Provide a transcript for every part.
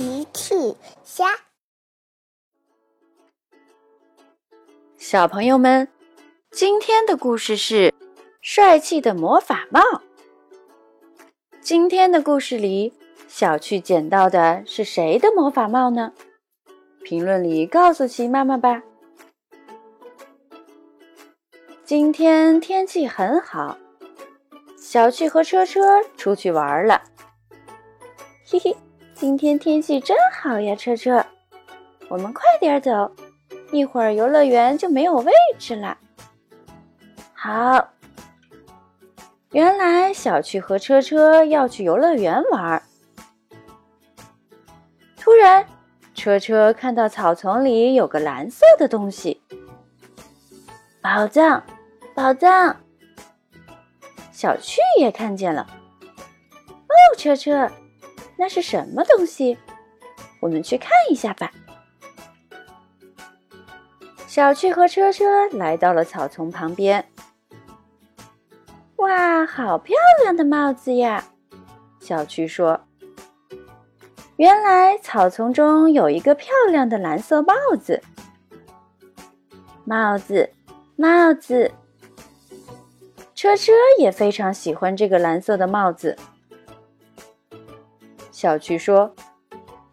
奇趣虾，小朋友们，今天的故事是帅气的魔法帽。今天的故事里，小趣捡到的是谁的魔法帽呢？评论里告诉奇妈妈吧。今天天气很好，小趣和车车出去玩了。嘿嘿。今天天气真好呀，车车，我们快点走，一会儿游乐园就没有位置了。好，原来小趣和车车要去游乐园玩。突然，车车看到草丛里有个蓝色的东西，宝藏，宝藏！小趣也看见了。哦，车车。那是什么东西？我们去看一下吧。小趣和车车来到了草丛旁边。哇，好漂亮的帽子呀！小趣说：“原来草丛中有一个漂亮的蓝色帽子。”帽子，帽子。车车也非常喜欢这个蓝色的帽子。小趣说：“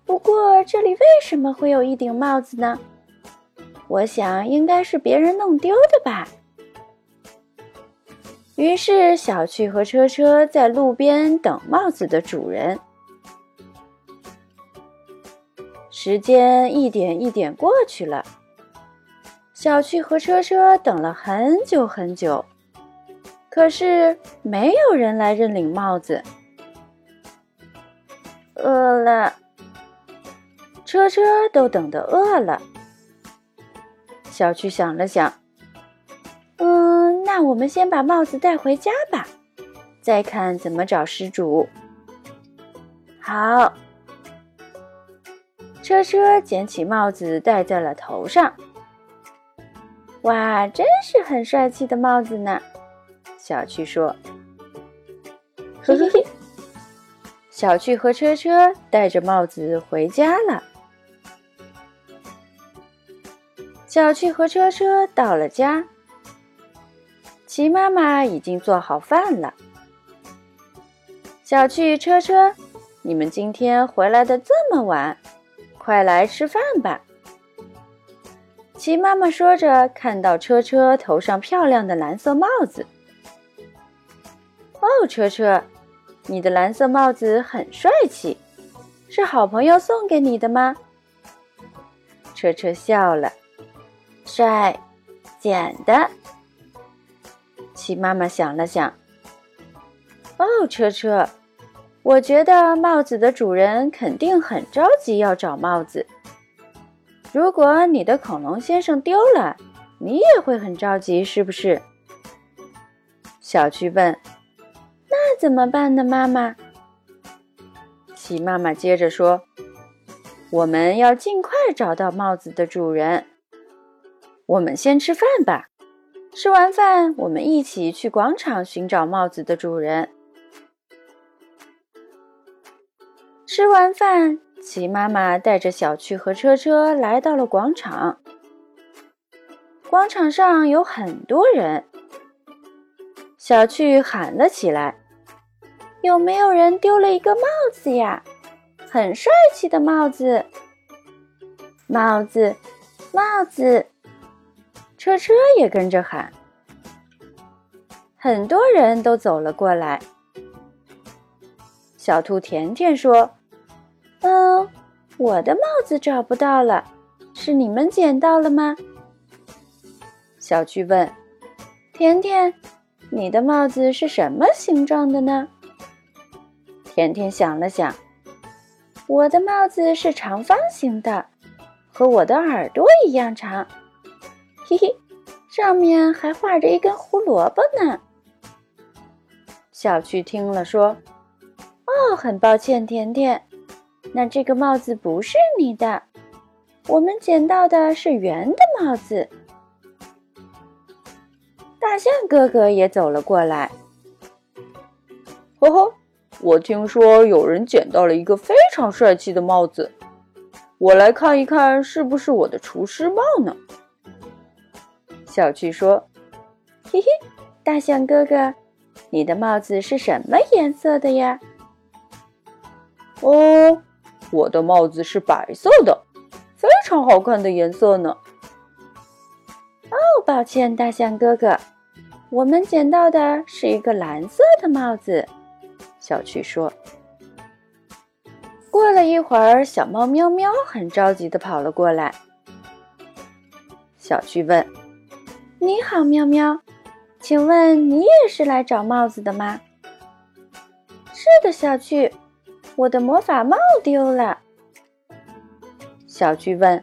不过这里为什么会有一顶帽子呢？我想应该是别人弄丢的吧。”于是小趣和车车在路边等帽子的主人。时间一点一点过去了，小趣和车车等了很久很久，可是没有人来认领帽子。饿了，车车都等得饿了。小趣想了想，嗯，那我们先把帽子带回家吧，再看怎么找失主。好，车车捡起帽子戴在了头上。哇，真是很帅气的帽子呢！小趣说：“嘿嘿嘿。”小趣和车车戴着帽子回家了。小趣和车车到了家，齐妈妈已经做好饭了。小趣、车车，你们今天回来的这么晚，快来吃饭吧。齐妈妈说着，看到车车头上漂亮的蓝色帽子。哦，车车。你的蓝色帽子很帅气，是好朋友送给你的吗？车车笑了，帅，捡的。齐妈妈想了想，哦，车车，我觉得帽子的主人肯定很着急要找帽子。如果你的恐龙先生丢了，你也会很着急，是不是？小趣问。怎么办呢，妈妈？齐妈妈接着说：“我们要尽快找到帽子的主人。我们先吃饭吧，吃完饭我们一起去广场寻找帽子的主人。”吃完饭，齐妈妈带着小趣和车车来到了广场。广场上有很多人，小趣喊了起来。有没有人丢了一个帽子呀？很帅气的帽子，帽子，帽子！车车也跟着喊。很多人都走了过来。小兔甜甜说：“嗯，我的帽子找不到了，是你们捡到了吗？”小趣问：“甜甜，你的帽子是什么形状的呢？”甜甜想了想，我的帽子是长方形的，和我的耳朵一样长，嘿嘿，上面还画着一根胡萝卜呢。小趣听了说：“哦，很抱歉，甜甜，那这个帽子不是你的，我们捡到的是圆的帽子。”大象哥哥也走了过来，吼吼。我听说有人捡到了一个非常帅气的帽子，我来看一看是不是我的厨师帽呢？小趣说：“嘿嘿，大象哥哥，你的帽子是什么颜色的呀？”哦，我的帽子是白色的，非常好看的颜色呢。哦，抱歉，大象哥哥，我们捡到的是一个蓝色的帽子。小趣说。过了一会儿，小猫喵喵很着急的跑了过来。小趣问：“你好，喵喵，请问你也是来找帽子的吗？”“是的，小趣。”我的魔法帽丢了。小趣问：“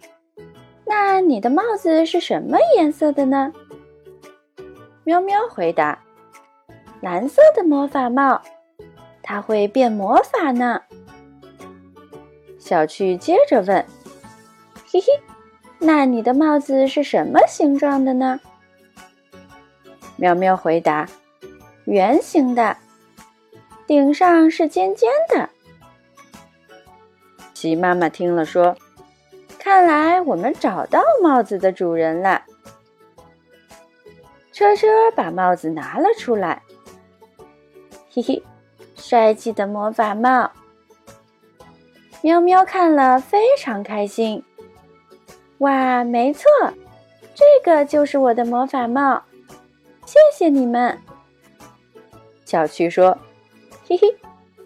那你的帽子是什么颜色的呢？”喵喵回答：“蓝色的魔法帽，它会变魔法呢。”小趣接着问：“嘿嘿，那你的帽子是什么形状的呢？”喵喵回答：“圆形的，顶上是尖尖的。”鸡妈妈听了说：“看来我们找到帽子的主人了。”车车把帽子拿了出来，嘿嘿，帅气的魔法帽。喵喵看了非常开心。哇，没错，这个就是我的魔法帽。谢谢你们。小趣说：“嘿嘿，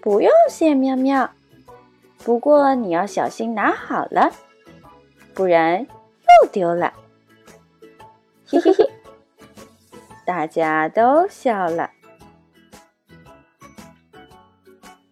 不用谢，喵喵。”不过你要小心拿好了，不然又丢了。嘿嘿嘿，大家都笑了。